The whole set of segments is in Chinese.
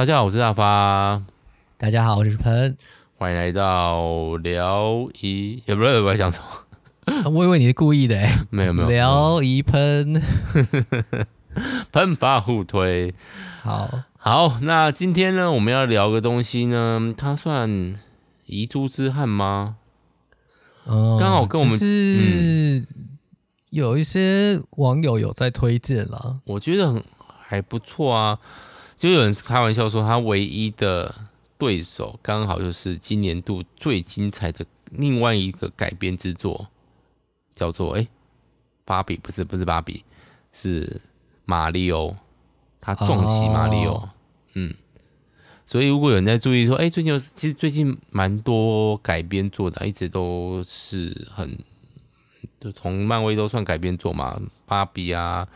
大家好，我是大发。大家好，我是喷。欢迎来到聊一，也不是我在讲什么。我以为你是故意的，没有没有。聊一喷，喷发互推。好好，那今天呢，我们要聊个东西呢，它算遗珠之憾吗？嗯，刚好跟我们是有一些网友有在推荐啦，我觉得很还不错啊。就有人开玩笑说，他唯一的对手刚好就是今年度最精彩的另外一个改编之作，叫做哎，芭比不是不是芭比，是马里奥，他撞击马里奥，哦、嗯，所以如果有人在注意说，哎，最近有其实最近蛮多改编做的，一直都是很，就从漫威都算改编做嘛，芭比啊。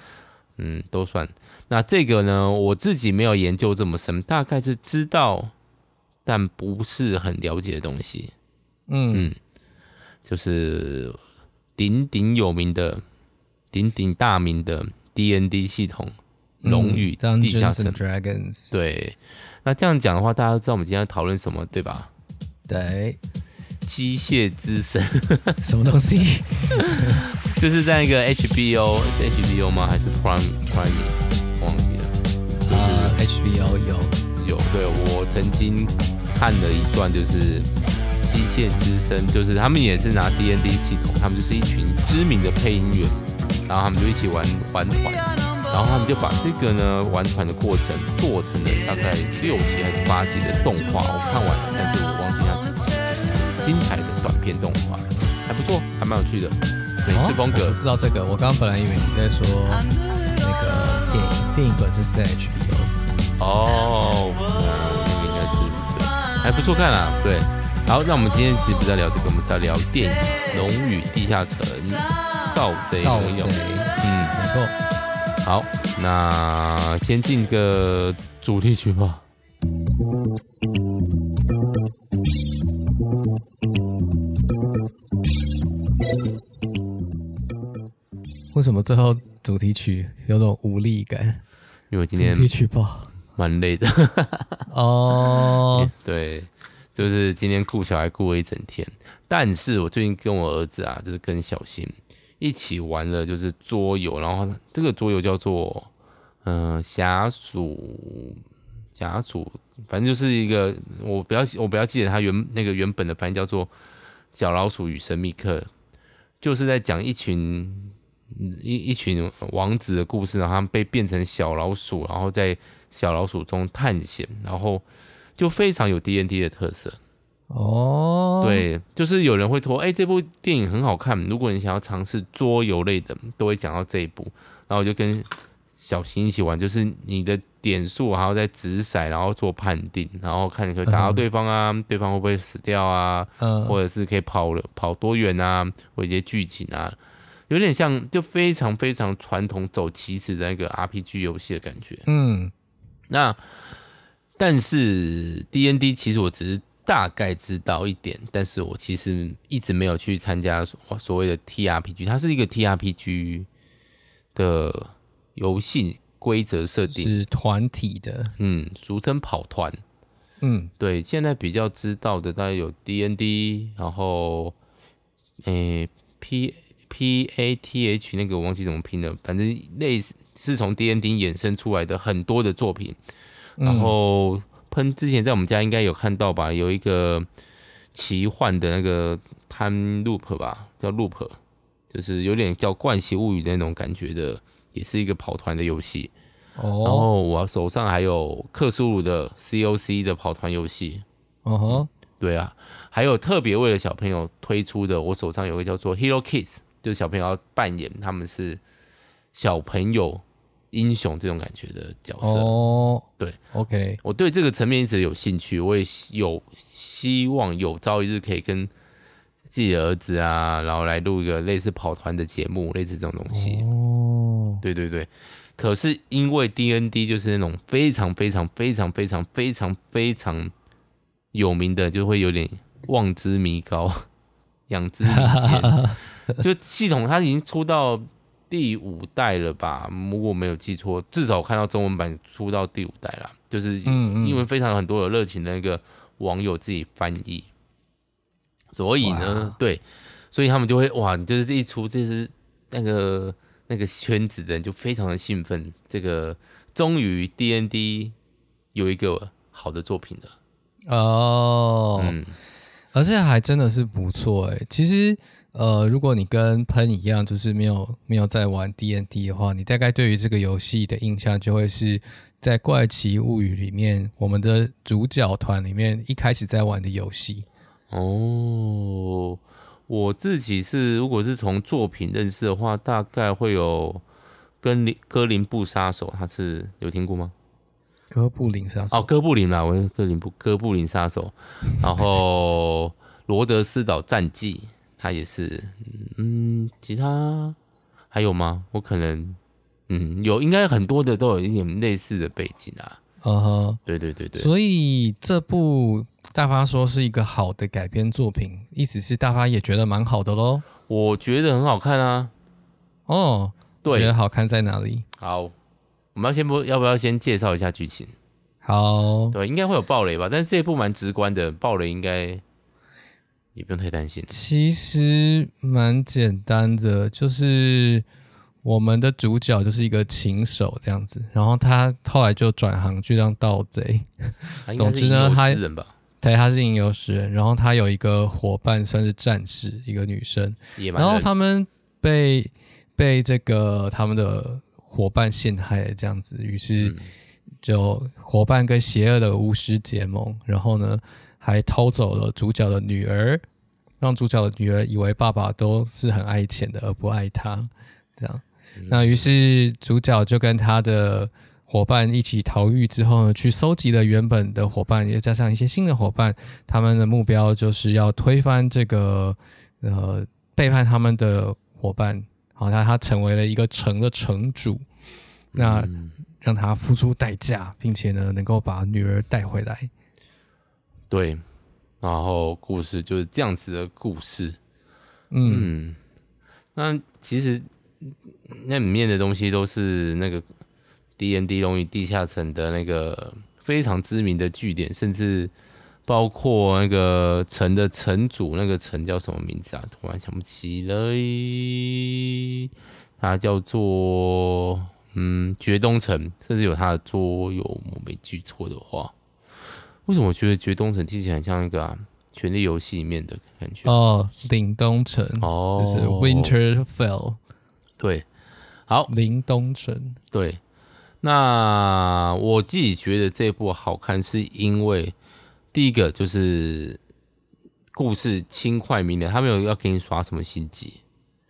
嗯，都算。那这个呢，我自己没有研究这么深，大概是知道，但不是很了解的东西。嗯嗯，就是鼎鼎有名的、鼎鼎大名的 D N D 系统《龙与地下城》嗯。Dragons。对，那这样讲的话，大家都知道我们今天要讨论什么，对吧？对。机械之神，什么东西？就是在那个 HBO，是 HBO 吗？还是 Prime Prime？忘记了。就是、uh, HBO 有有。对，我曾经看了一段，就是机械之声，就是他们也是拿 D N D 系统，他们就是一群知名的配音员，然后他们就一起玩玩团，然后他们就把这个呢玩团的过程做成了大概六集还是八集的动画，我看完了，但是我忘记它是什么。精彩的短片动画还不错，还蛮有趣的，美式风格。哦、我知道这个，我刚刚本来以为你在说那个电影，电影本就是在 HBO。哦，那个应该是对，还不错看啊。对，好，那我们今天其实不在聊这个，我们在聊电影《龙与地下城》盗贼。盗贼，嗯，没错。好，那先进个主题曲吧。为什么最后主题曲有种无力感？因为今天主题曲吧，蛮累的。哦，对，就是今天顾小孩顾了一整天。但是我最近跟我儿子啊，就是跟小新一起玩了，就是桌游。然后这个桌游叫做嗯，侠鼠侠鼠，反正就是一个我不要我不要记得它原那个原本的，翻译叫做小老鼠与神秘客，就是在讲一群。一一群王子的故事，然后他们被变成小老鼠，然后在小老鼠中探险，然后就非常有 D N D 的特色哦。对，就是有人会说，哎，这部电影很好看，如果你想要尝试桌游类的，都会讲到这一部。然后我就跟小新一起玩，就是你的点数还要再掷骰，然后做判定，然后看你可以打到对方啊，嗯、对方会不会死掉啊，嗯、或者是可以跑了跑多远啊，或一些剧情啊。有点像，就非常非常传统走棋子的那个 RPG 游戏的感觉。嗯，那但是 D N D 其实我只是大概知道一点，但是我其实一直没有去参加所所谓的 TRPG。它是一个 TRPG 的游戏规则设定，是团体的，嗯，俗称跑团。嗯，对，现在比较知道的大概有 D N D，然后诶、欸、P。P A T H 那个我忘记怎么拼了，反正类似是从 D N D 衍生出来的很多的作品。然后喷之前在我们家应该有看到吧，有一个奇幻的那个 Time Loop 吧，叫 Loop，就是有点叫《怪奇物语》的那种感觉的，也是一个跑团的游戏。哦。然后我手上还有克苏鲁的 C O C 的跑团游戏。哦吼。对啊，还有特别为了小朋友推出的，我手上有个叫做 Hero Kids。就是小朋友要扮演他们是小朋友英雄这种感觉的角色。哦，对，OK，我对这个层面一直有兴趣，我也有希望有朝一日可以跟自己的儿子啊，然后来录一个类似跑团的节目，类似这种东西。哦，对对对。可是因为 D N D 就是那种非常非常非常非常非常非常有名的，就会有点望之弥高，仰之弥坚。就系统，它已经出到第第五代了吧？如果没有记错，至少我看到中文版出到第五代了，就是因为非常很多有热情的那个网友自己翻译，所以呢，对，所以他们就会哇，就是这一出，就是那个那个圈子的人就非常的兴奋，这个终于 DND 有一个好的作品了哦，嗯，而且还真的是不错哎，其实。呃，如果你跟喷一样，就是没有没有在玩 DND 的话，你大概对于这个游戏的印象就会是在《怪奇物语》里面，我们的主角团里面一开始在玩的游戏。哦，我自己是如果是从作品认识的话，大概会有跟哥林布杀手，他是有听过吗？哥布林杀手哦，哥布林啦，我哥林布哥布林杀手，然后罗德斯岛战记。他也是，嗯，其他还有吗？我可能，嗯，有，应该很多的都有一点类似的背景啊。嗯哼、uh，huh. 对对对对。所以这部大发说是一个好的改编作品，意思是大发也觉得蛮好的喽。我觉得很好看啊。哦，对，觉得好看在哪里？好，我们要先不要不要先介绍一下剧情？好，对，应该会有暴雷吧？但是这一部蛮直观的，暴雷应该。也不用太担心，其实蛮简单的，就是我们的主角就是一个琴手这样子，然后他后来就转行去当盗贼。总之呢，他对，他是吟游诗人，然后他有一个伙伴算是战士，一个女生，然后他们被被这个他们的伙伴陷害了这样子，于是就伙伴跟邪恶的巫师结盟，然后呢。还偷走了主角的女儿，让主角的女儿以为爸爸都是很爱钱的，而不爱她。这样，嗯、那于是主角就跟他的伙伴一起逃狱之后呢，去搜集了原本的伙伴，也加上一些新的伙伴。他们的目标就是要推翻这个呃背叛他们的伙伴，好，他他成为了一个城的城主。那让他付出代价，并且呢，能够把女儿带回来。对，然后故事就是这样子的故事，嗯，嗯，那其实那里面的东西都是那个 D N D 龙与地下城的那个非常知名的据点，甚至包括那个城的城主，那个城叫什么名字啊？突然想不起来，它叫做嗯绝东城，甚至有它的桌游，我没记错的话。为什么我觉得绝东城听起来很像一个、啊《权力游戏》里面的感觉？哦，凛冬城哦，就是 Winterfell。对，好，凛冬城。对，那我自己觉得这部好看，是因为第一个就是故事轻快明了，他没有要给你耍什么心机，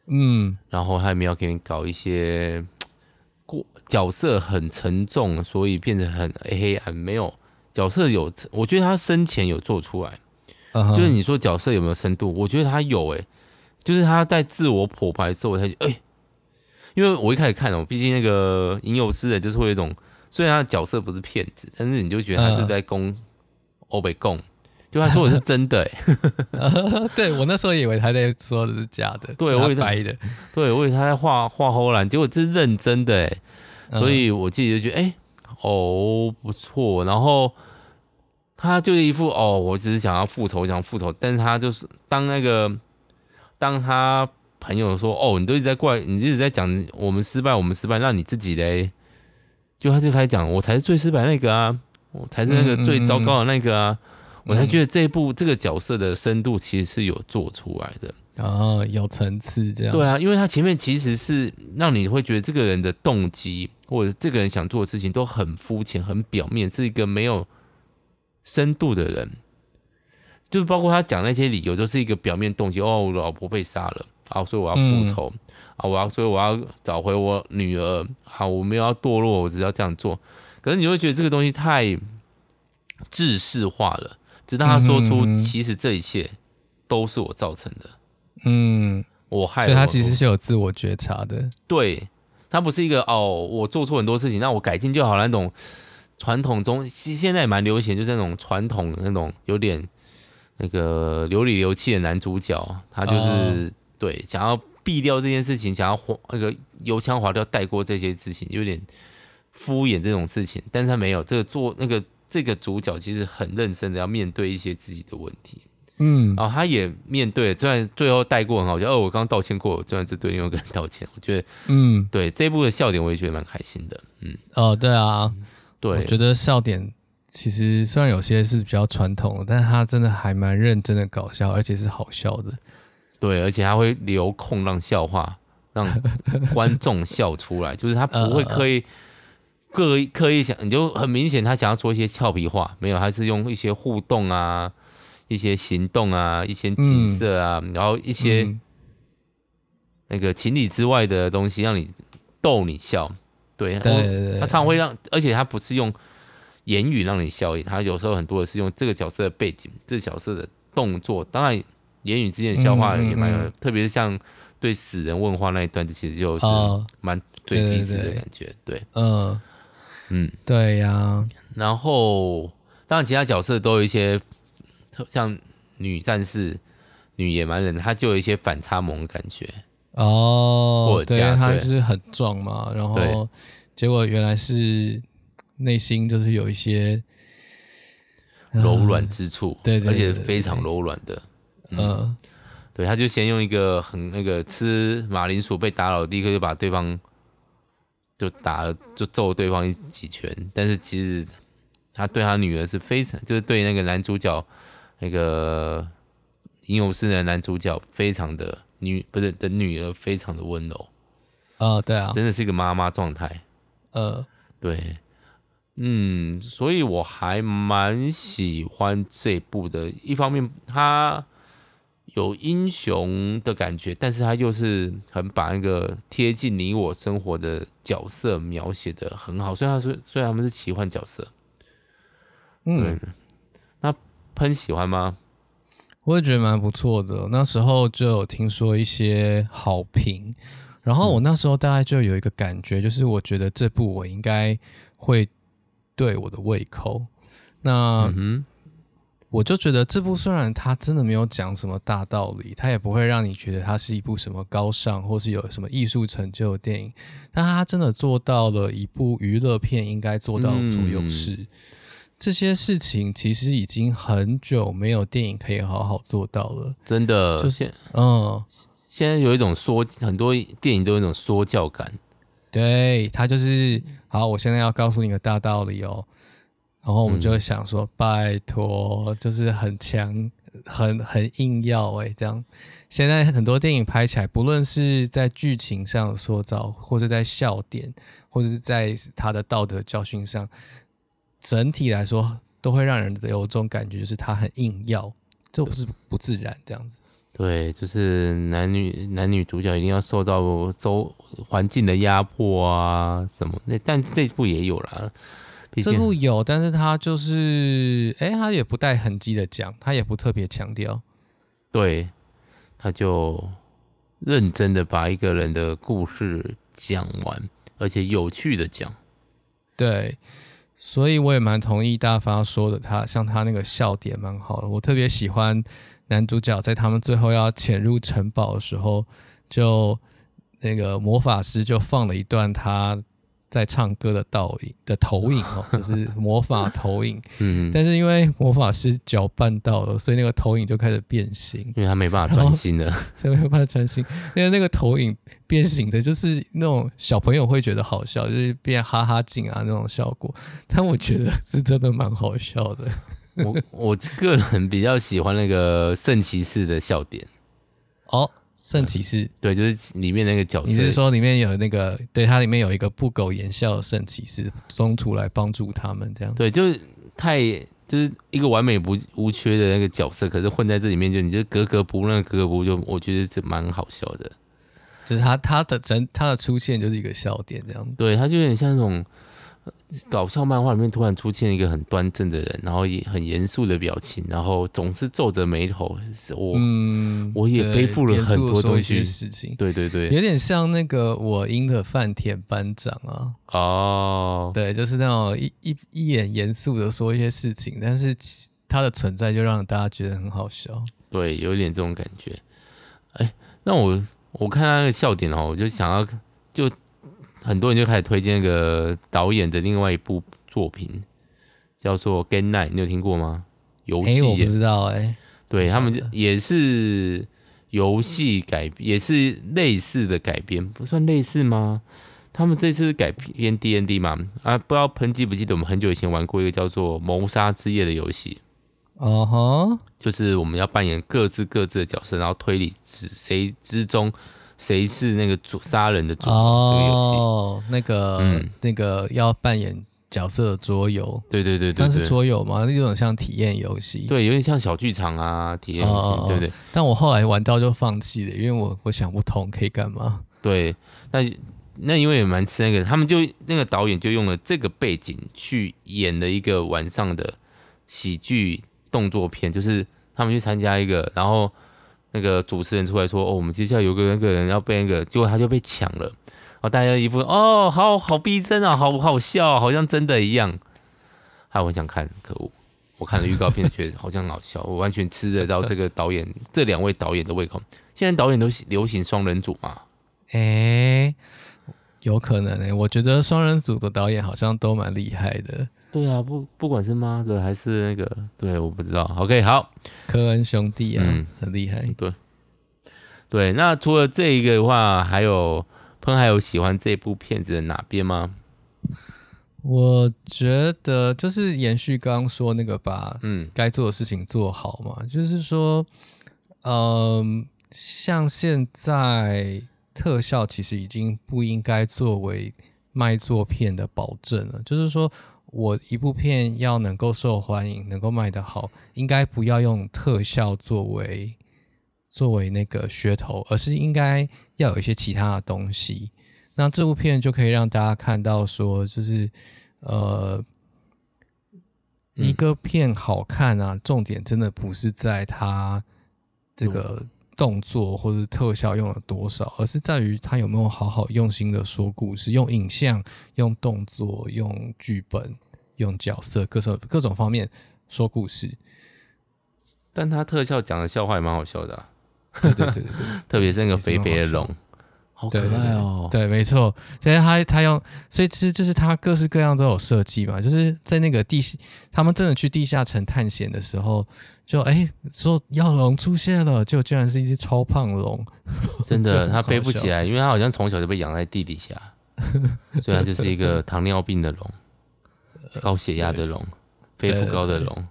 嗯，然后他也没有给你搞一些过角色很沉重，所以变得很黑暗，没有。角色有，我觉得他生前有做出来，uh huh. 就是你说角色有没有深度？我觉得他有诶、欸，就是他在自我剖白的时候，我才觉得哎，因为我一开始看哦，毕竟那个吟游诗人就是会有一种，虽然他的角色不是骗子，但是你就觉得他是在攻欧北贡，就他说我是真的 uh, 对我那时候以为他在说的是假的，对我以为他的，对我以为他在画画后来，结果这是认真的所以我自己就觉得哎。欸哦，不错。然后他就是一副哦，我只是想要复仇，想要复仇。但是他就是当那个当他朋友说哦，你都一直在怪，你一直在讲我们失败，我们失败，那你自己嘞？就他就开始讲，我才是最失败那个啊，我才是那个最糟糕的那个啊。我才觉得这一部这个角色的深度其实是有做出来的。哦，有层次这样。对啊，因为他前面其实是让你会觉得这个人的动机或者这个人想做的事情都很肤浅、很表面，是一个没有深度的人。就是包括他讲那些理由，都是一个表面动机。哦，我老婆被杀了，啊，所以我要复仇、嗯、啊，我要，所以我要找回我女儿。啊，我没有要堕落，我只要这样做。可是你会觉得这个东西太制式化了，直到他说出，其实这一切都是我造成的。嗯，我害所以他其实是有自我觉察的。对，他不是一个哦，我做错很多事情，那我改进就好了那种传统中，现现在也蛮流行，就是那种传统的那种有点那个流里流气的男主角，他就是、哦、对想要避掉这件事情，想要滑那个油腔滑调带过这些事情，有点敷衍这种事情。但是他没有这个做那个这个主角其实很认真的要面对一些自己的问题。嗯，然后他也面对，虽然最后带过很好笑，哦，我刚刚道歉过，我虽然是对另外一个人道歉，我觉得，嗯，对这一部的笑点我也觉得蛮开心的，嗯，哦，对啊，对，我觉得笑点其实虽然有些是比较传统的，但是他真的还蛮认真的搞笑，而且是好笑的，对，而且他会留空让笑话让观众笑出来，就是他不会刻意刻意刻意想，你就很明显他想要说一些俏皮话，没有，他是用一些互动啊。一些行动啊，一些景色啊，嗯、然后一些那个情理之外的东西，让你逗你笑。对，对，对，对，他常常会让，而且他不是用言语让你笑，他有时候很多的是用这个角色的背景、这个角色的动作。当然，言语之间的笑话也蛮有，嗯嗯、特别是像对死人问话那一段，其实就是蛮对彼此的感觉。对，嗯嗯，对呀。然后，当然其他角色都有一些。像女战士、女野蛮人，她就有一些反差萌的感觉哦。对，她就是很壮嘛，然后结果原来是内心就是有一些柔软之处，嗯、对，对，对，对，而且非常柔软的。嗯，对，他就先用一个很那个吃马铃薯被打扰，立刻就把对方就打了，就揍对方几拳。但是其实他对他女儿是非常，就是对那个男主角。那个吟游诗人的男主角非常的女，不是的女儿非常的温柔啊，对啊，真的是一个妈妈状态，呃，对，嗯，所以我还蛮喜欢这部的。一方面，他有英雄的感觉，但是他又是很把那个贴近你我生活的角色描写的很好。虽然说，虽然他们是奇幻角色，嗯。那喷喜欢吗？我也觉得蛮不错的。那时候就有听说一些好评，然后我那时候大概就有一个感觉，就是我觉得这部我应该会对我的胃口。那我就觉得这部虽然它真的没有讲什么大道理，它也不会让你觉得它是一部什么高尚或是有什么艺术成就的电影，但它真的做到了一部娱乐片应该做到的所有事。嗯这些事情其实已经很久没有电影可以好好做到了，真的。就是嗯，现在有一种说，很多电影都有一种说教感。对，它就是好，我现在要告诉你个大道理哦，然后我们就会想说，嗯、拜托，就是很强、很很硬要哎，这样。现在很多电影拍起来，不论是在剧情上塑造，或者在笑点，或者是在他的道德教训上。整体来说，都会让人有这种感觉，就是他很硬要，这不是不自然这样子。对，就是男女男女主角一定要受到周环境的压迫啊什么。那但这部也有啦，这部有，但是他就是，哎，他也不带痕迹的讲，他也不特别强调。对，他就认真的把一个人的故事讲完，而且有趣的讲。对。所以我也蛮同意大发说的，他像他那个笑点蛮好的，我特别喜欢男主角在他们最后要潜入城堡的时候，就那个魔法师就放了一段他。在唱歌的倒影的投影 哦，就是魔法投影。嗯，但是因为魔法师搅拌到了，所以那个投影就开始变形，因为他没办法专心了，所以没办法专心。因为那个投影变形的，就是那种小朋友会觉得好笑，就是变哈哈镜啊那种效果。但我觉得是真的蛮好笑的。我我个人比较喜欢那个圣骑士的笑点。哦。圣骑士、嗯，对，就是里面那个角色。你是说里面有那个？对，它里面有一个不苟言笑的圣骑士，中途来帮助他们，这样。对，就是太就是一个完美不无缺的那个角色，可是混在这里面，就你就格格不入，那个格格不入，就我觉得是蛮好笑的。就是他他的整他的出现就是一个笑点，这样。对，他就有点像那种。搞笑漫画里面突然出现一个很端正的人，然后也很严肃的表情，然后总是皱着眉头。我，嗯，我也背负了很多东西事情。对对对，有点像那个我英的饭田班长啊。哦，对，就是那种一一一眼严肃的说一些事情，但是他的存在就让大家觉得很好笑。对，有点这种感觉。哎，那我我看他那个笑点哦，我就想要就很多人就开始推荐那个导演的另外一部作品，叫做《Game Night》，你有听过吗？游戏、欸、我不知道哎、欸，对他们就也是游戏改，也是类似的改编，不算类似吗？他们这次改编 D N D 嘛，啊，不知道喷记不记得我们很久以前玩过一个叫做《谋杀之夜》的游戏。哦哈，就是我们要扮演各自各自的角色，然后推理指谁之中谁是那个主杀人的主。哦，这个游戏哦，那个，嗯，那个要扮演角色的桌游，对对对对，算是桌游吗？那种像体验游戏，对，有点像小剧场啊，体验游戏，哦、对，对对。但我后来玩到就放弃了，因为我我想不通可以干嘛。对，那那因为也蛮吃那个，他们就那个导演就用了这个背景去演了一个晚上的喜剧。动作片就是他们去参加一个，然后那个主持人出来说：“哦，我们接下来有个那个人要被那个，结果他就被抢了。”然后，大家一副哦，好好逼真啊，好好笑，好像真的一样。还我想看，可恶！我看了预告片，觉得好像很好笑，我完全吃得到这个导演这两位导演的胃口。现在导演都流行双人组嘛？哎、有可能哎、我觉得双人组的导演好像都蛮厉害的。对啊，不不管是妈的还是那个，对，我不知道。OK，好，科恩兄弟啊，嗯、很厉害。对，对，那除了这一个的话，还有喷还有喜欢这部片子的哪边吗？我觉得就是延续刚刚说那个把嗯该做的事情做好嘛，嗯、就是说，嗯、呃，像现在特效其实已经不应该作为卖作片的保证了，就是说。我一部片要能够受欢迎，能够卖得好，应该不要用特效作为作为那个噱头，而是应该要有一些其他的东西。那这部片就可以让大家看到，说就是呃，一个片好看啊，重点真的不是在它这个动作或者特效用了多少，而是在于他有没有好好用心的说故事，用影像、用动作、用剧本。用角色各种各种方面说故事，但他特效讲的笑话也蛮好笑的，啊，对对对对对，特别是那个肥肥的龙，好可爱哦，对，没错，所以他他用，所以其实就是他各式各样都有设计嘛，就是在那个地，他们真的去地下城探险的时候，就哎、欸、说药龙出现了，就居然是一只超胖龙，真的 他飞不起来，因为他好像从小就被养在地底下，所以他就是一个糖尿病的龙。高血压的龙，飞不高的龙。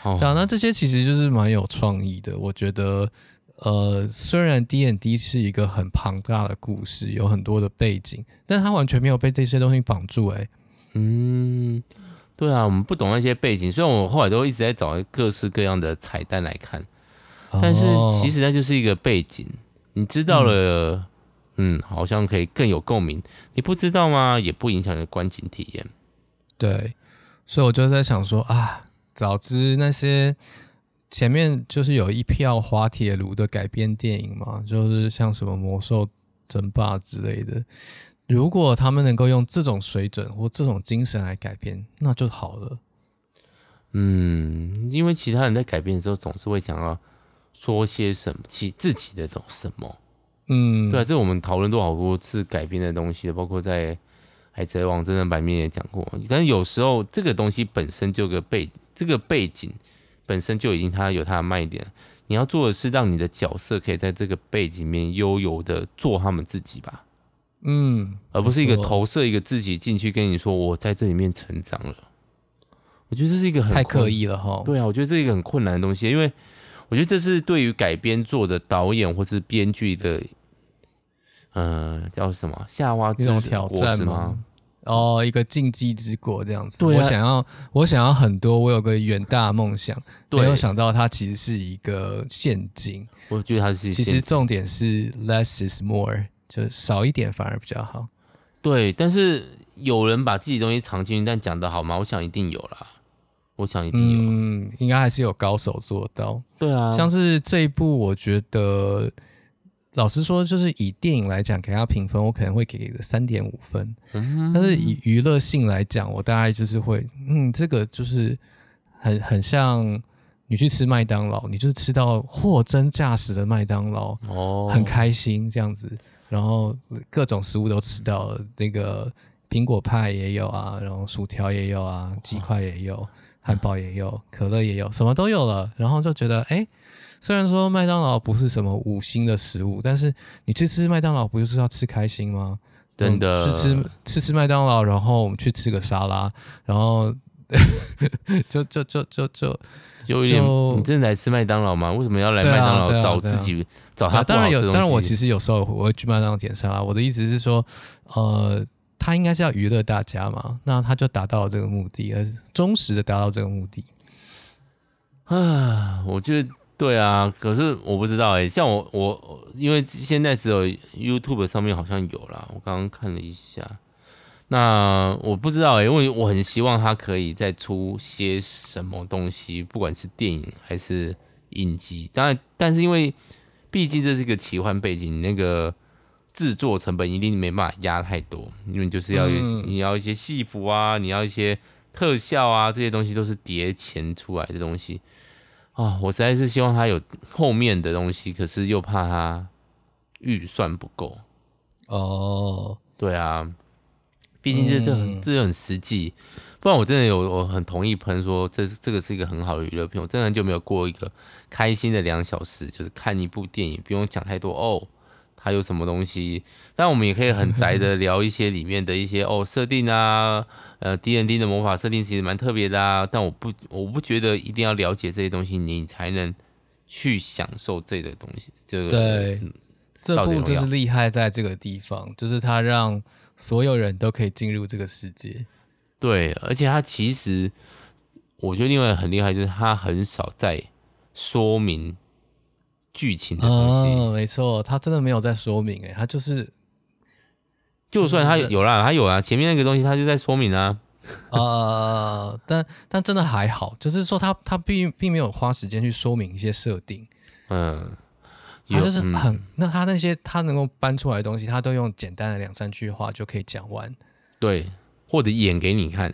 好，哦、那这些其实就是蛮有创意的。我觉得，呃，虽然 D&D 是一个很庞大的故事，有很多的背景，但它完全没有被这些东西绑住。哎，嗯，对啊，我们不懂那些背景，虽然我后来都一直在找各式各样的彩蛋来看，但是其实那就是一个背景。你知道了，嗯，嗯，好像可以更有共鸣。你不知道吗？也不影响你的观景体验。对，所以我就在想说啊，早知那些前面就是有一票滑铁卢的改编电影嘛，就是像什么《魔兽争霸》之类的，如果他们能够用这种水准或这种精神来改编，那就好了。嗯，因为其他人在改编的时候，总是会想要说些什么，其自己的种什么。嗯，对啊，这我们讨论过好多次改编的东西，包括在。海贼王真人版面也讲过，但是有时候这个东西本身就有个背，这个背景本身就已经它有它的卖点。你要做的是让你的角色可以在这个背景里面悠游的做他们自己吧，嗯，而不是一个投射一个自己进去跟你说我在这里面成长了。我觉得这是一个很太刻意了哈。对啊，我觉得这是一个很困难的东西，因为我觉得这是对于改编做的导演或是编剧的。嗯，叫什么夏娃这种挑战吗？哦，一个禁忌之国这样子。对啊，我想要，我想要很多。我有个远大梦想，对没有想到它其实是一个陷阱。我觉得它是。其实重点是 less is more，就少一点反而比较好。对，但是有人把自己东西藏进去，但讲得好吗？我想一定有啦。我想一定有。嗯，应该还是有高手做到。对啊，像是这一部，我觉得。老实说，就是以电影来讲，给他评分，我可能会给个三点五分。嗯、但是以娱乐性来讲，我大概就是会，嗯，这个就是很很像你去吃麦当劳，你就是吃到货真价实的麦当劳，哦，很开心这样子，然后各种食物都吃到了，那个苹果派也有啊，然后薯条也有啊，鸡块也有，汉堡也有，可乐也有，什么都有了，然后就觉得，哎，虽然说麦当劳不是什么五星的食物，但是你去吃麦当劳不就是要吃开心吗？真的，吃吃吃吃麦当劳，然后我们去吃个沙拉，然后 就就就就就。有一点，你真的来吃麦当劳吗？为什么要来麦当劳找自己找他？当然有，当然我其实有时候我会去麦当劳点沙拉。我的意思是说，呃，他应该是要娱乐大家嘛，那他就达到了这个目的，而忠实的达到这个目的。啊，我觉得对啊，可是我不知道哎、欸，像我我因为现在只有 YouTube 上面好像有啦，我刚刚看了一下。那我不知道诶、欸，因为我很希望他可以再出些什么东西，不管是电影还是影集。当然，但是因为毕竟这是一个奇幻背景，那个制作成本一定没办法压太多，因为就是要你要一些戏服啊，你要一些特效啊，这些东西都是叠钱出来的东西啊、哦。我实在是希望他有后面的东西，可是又怕他预算不够。哦，对啊。毕竟这这很这很实际，不然我真的有我很同意喷说这这个是一个很好的娱乐片，我真的很久没有过一个开心的两小时，就是看一部电影不用讲太多哦，它有什么东西，但我们也可以很宅的 聊一些里面的一些哦设定啊，呃 D N D 的魔法设定其实蛮特别的啊，但我不我不觉得一定要了解这些东西你才能去享受这个东西，这个对，这部就是厉害在这个地方，就是它让。所有人都可以进入这个世界，对，而且他其实，我觉得另外很厉害，就是他很少在说明剧情的东西。哦，没错，他真的没有在说明，诶，他就是，就算他有啦，他有啊，前面那个东西他就在说明啊，呃，但但真的还好，就是说他他并并没有花时间去说明一些设定，嗯。他就是很，嗯、那他那些他能够搬出来的东西，他都用简单的两三句话就可以讲完。对，或者演给你看。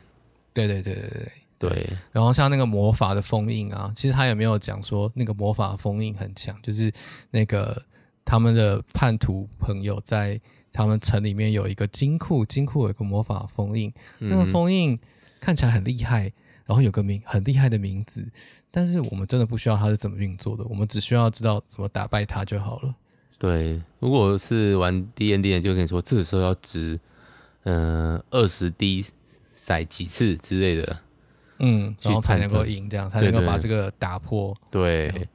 对对对对对对。然后像那个魔法的封印啊，其实他也没有讲说那个魔法封印很强，就是那个他们的叛徒朋友在他们城里面有一个金库，金库有一个魔法封印，嗯、那个封印看起来很厉害，然后有个名很厉害的名字。但是我们真的不需要它是怎么运作的，我们只需要知道怎么打败它就好了。对，如果是玩 D N D 的，就跟你说，这个时候要值，嗯，二十滴骰几次之类的，嗯，然后才能够赢，这样才能够把这个打破。对，对，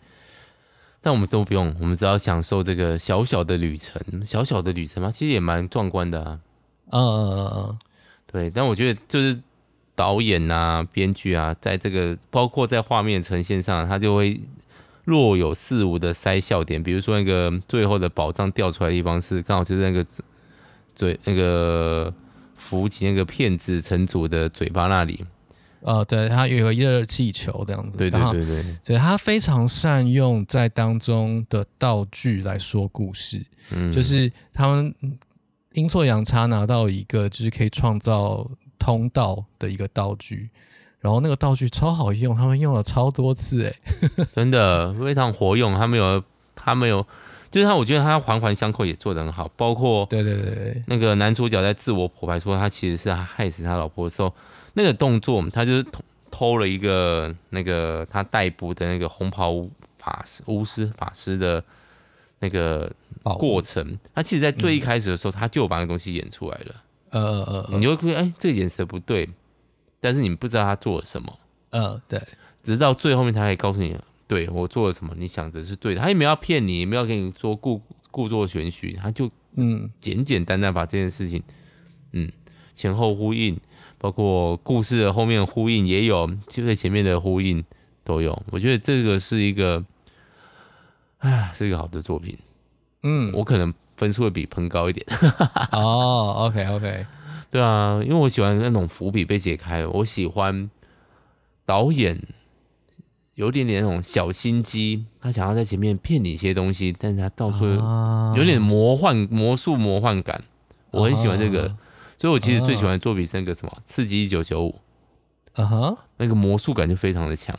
但我们都不用，我们只要享受这个小小的旅程，小小的旅程嘛，其实也蛮壮观的啊。嗯嗯嗯嗯，对，但我觉得就是。导演啊，编剧啊，在这个包括在画面呈现上，他就会若有似无的塞笑点。比如说那个最后的宝藏掉出来的地方是刚好就是那个嘴那个扶起那个骗子城主的嘴巴那里。哦，对，他有一个热气球这样子。对对对对，对他非常善用在当中的道具来说故事。嗯，就是他们阴错阳差拿到一个，就是可以创造。通道的一个道具，然后那个道具超好用，他们用了超多次，哎，真的非常活用。他们有，他们有，就是他，我觉得他环环相扣也做得很好。包括对对对，那个男主角在自我剖白说他其实是害死他老婆的时候，那个动作他就是偷偷了一个那个他逮捕的那个红袍法师巫师法师的那个过程。他其实，在最一开始的时候，他就把那个东西演出来了。呃呃呃，你就会觉得哎，这个眼神不对，但是你不知道他做了什么。呃，对，直到最后面他可以告诉你，对我做了什么，你想的是对的。他也没有要骗你，也没有要给你说故故作玄虚，他就嗯，简简单单把这件事情，嗯，前后呼应，包括故事的后面呼应也有，就在前面的呼应都有。我觉得这个是一个，啊，是一个好的作品。嗯，我可能。分数会比喷高一点 哦、oh,，OK OK，对啊，因为我喜欢那种伏笔被解开，我喜欢导演有点点那种小心机，他想要在前面骗你一些东西，但是他到处有点魔幻、oh. 魔术、魔幻感，我很喜欢这个，oh. 所以我其实最喜欢的作品是那个什么《刺激一九九五》，啊哈，那个魔术感就非常的强。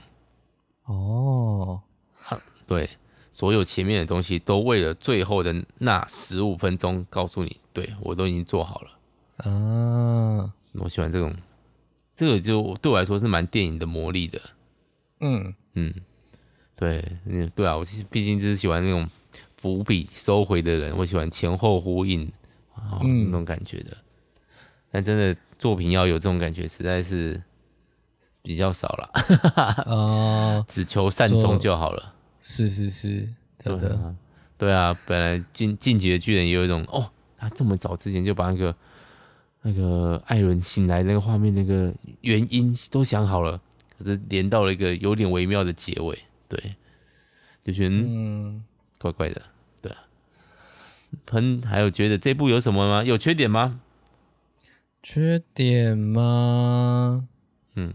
哦，对，所有前面的东西都为了最后的那十五分钟告诉你，对，我都已经做好了。啊，我喜欢这种，这个就对我来说是蛮电影的魔力的。嗯嗯，对，嗯，对啊，我毕竟就是喜欢那种伏笔收回的人，我喜欢前后呼应啊、嗯、那种感觉的。但真的作品要有这种感觉，实在是比较少了。哦，只求善终就好了。是是是，真的。对啊，对啊，本来进进击的巨人也有一种哦，他这么早之前就把那个那个艾伦醒来那个画面那个原因都想好了，可是连到了一个有点微妙的结尾，对，就觉得嗯，怪怪的。对啊，喷还有觉得这部有什么吗？有缺点吗？缺点吗？嗯，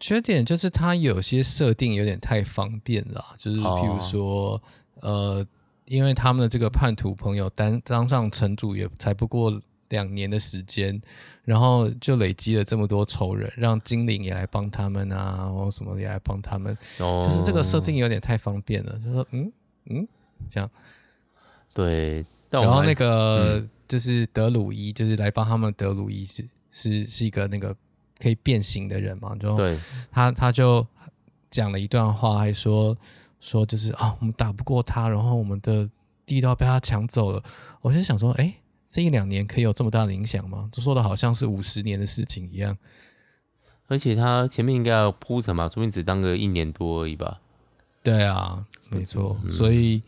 缺点就是它有些设定有点太方便了，就是譬如说，哦、呃，因为他们的这个叛徒朋友当当上城主也才不过两年的时间，然后就累积了这么多仇人，让精灵也来帮他们啊，或什么也来帮他们，哦、就是这个设定有点太方便了，就说嗯嗯这样，对，然后那个。嗯就是德鲁伊，就是来帮他们。德鲁伊是是是一个那个可以变形的人嘛？就对，他他就讲了一段话，还说说就是啊，我们打不过他，然后我们的地道被他抢走了。我就想说，哎、欸，这一两年可以有这么大的影响吗？就说的好像是五十年的事情一样。而且他前面应该要铺陈嘛，说不定只当个一年多而已吧？对啊，没错。嗯、所以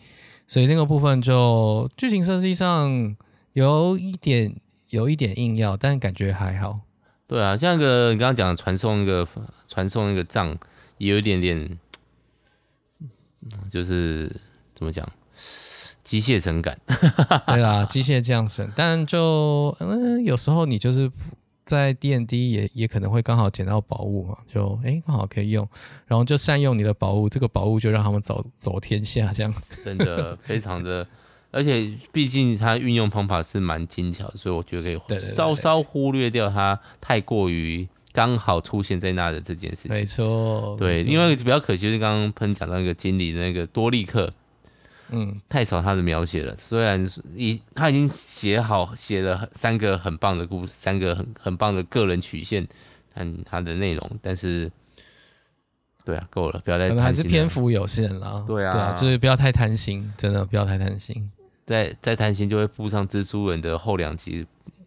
所以那个部分就剧情设计上。有一点，有一点硬要，但感觉还好。对啊，像那个你刚刚讲的传送那个传送那个杖，也有一点点，就是怎么讲，机械神感。对啦，机械降神，但就嗯，有时候你就是在 D N D 也也可能会刚好捡到宝物嘛，就哎刚好可以用，然后就善用你的宝物，这个宝物就让他们走走天下，这样真的非常的。而且毕竟它运用方法是蛮精巧，所以我觉得可以稍稍忽略掉它太过于刚好出现在那的这件事情。没错，对，另外一个比较可惜就是刚刚喷讲到一个经理的那个多利克，嗯，太少他的描写了。虽然已他已经写好写了三个很棒的故事，三个很很棒的个人曲线，看他的内容，但是。对啊，够了，不要再贪心。还是篇幅有限了。对啊，对啊，就是不要太贪心，真的不要太贪心。再再贪心就会附上蜘蛛人的后两集。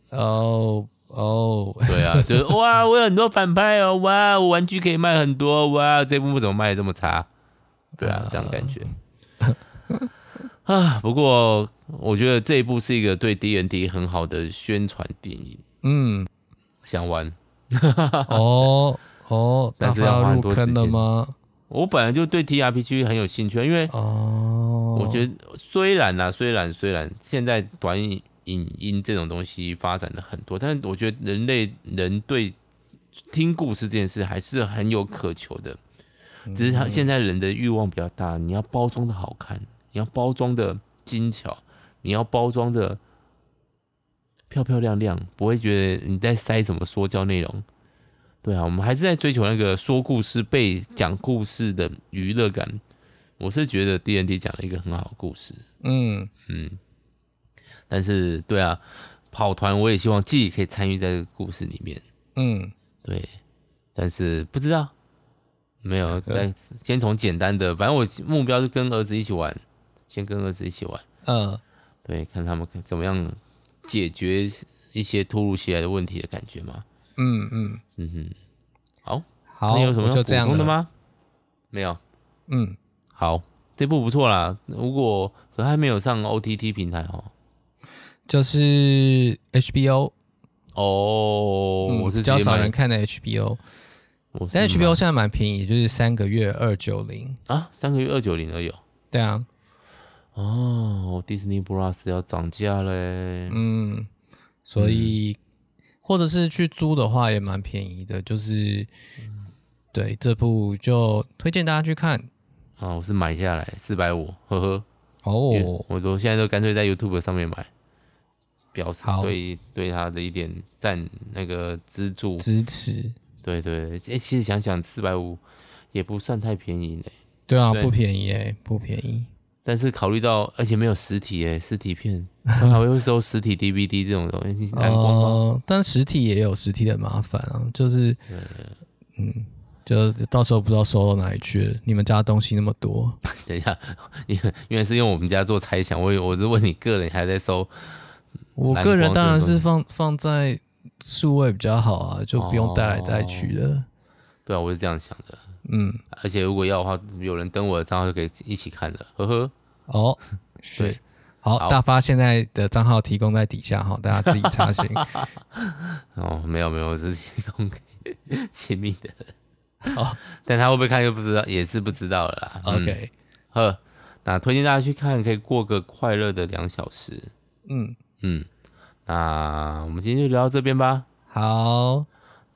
哦哦，对啊，就是哇，我有很多反派哦，哇，我玩具可以卖很多，哇，这部怎么卖的这么差？对啊，这样感觉。啊，不过我觉得这一部是一个对 D N D 很好的宣传电影。嗯，想玩。哦。哦，但是要花很多时间吗？我本来就对 TRPG 很有兴趣，因为哦，我觉得虽然啊，虽然虽然现在短影音这种东西发展的很多，但是我觉得人类人对听故事这件事还是很有渴求的，只是他现在人的欲望比较大，你要包装的好看，你要包装的精巧，你要包装的漂漂亮亮，不会觉得你在塞什么说教内容。对啊，我们还是在追求那个说故事、被讲故事的娱乐感。我是觉得 D N D 讲了一个很好的故事，嗯嗯。但是，对啊，跑团我也希望自己可以参与在这个故事里面，嗯，对。但是不知道，没有在先从简单的，反正我目标是跟儿子一起玩，先跟儿子一起玩，嗯，对，看他们怎么样解决一些突如其来的问题的感觉嘛。嗯嗯嗯哼，好，好，你有什么要补充的吗？没有，嗯，好，这部不错啦。如果可还没有上 OTT 平台哦，就是 HBO 哦，嗯、我是比较少人看的 HBO，但 HBO 现在蛮便宜，就是三个月二九零啊，三个月二九零而已。对啊，哦，Disney Plus 要涨价嘞，嗯，所以。嗯或者是去租的话也蛮便宜的，就是，嗯、对这部就推荐大家去看啊！我是买下来四百五，呵呵。哦，我都现在都干脆在 YouTube 上面买，表示对好对他的一点赞那个资助支持。对对，哎、欸，其实想想四百五也不算太便宜嘞。对啊，不便宜哎，不便宜。但是考虑到，而且没有实体哎，实体片还会收实体 DVD 这种东西，哦，但实体也有实体的麻烦啊，就是，嗯，就到时候不知道收到哪里去了。你们家东西那么多，等一下，因为因为是用我们家做猜想，我我是问你个人还在收。我个人当然是放放在数位比较好啊，就不用带来带去的。哦。对啊，我是这样想的。嗯，而且如果要的话，有人登我的账号就可以一起看的。呵呵。哦，对。好，好，大发现在的账号提供在底下哈，大家自己查询。哦，没有没有，我是提供给亲密的人。好，但他会不会看又不知道，也是不知道了啦。OK，呵，那推荐大家去看，可以过个快乐的两小时。嗯。嗯，那我们今天就聊到这边吧。好，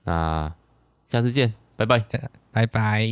那下次见，拜拜，拜拜。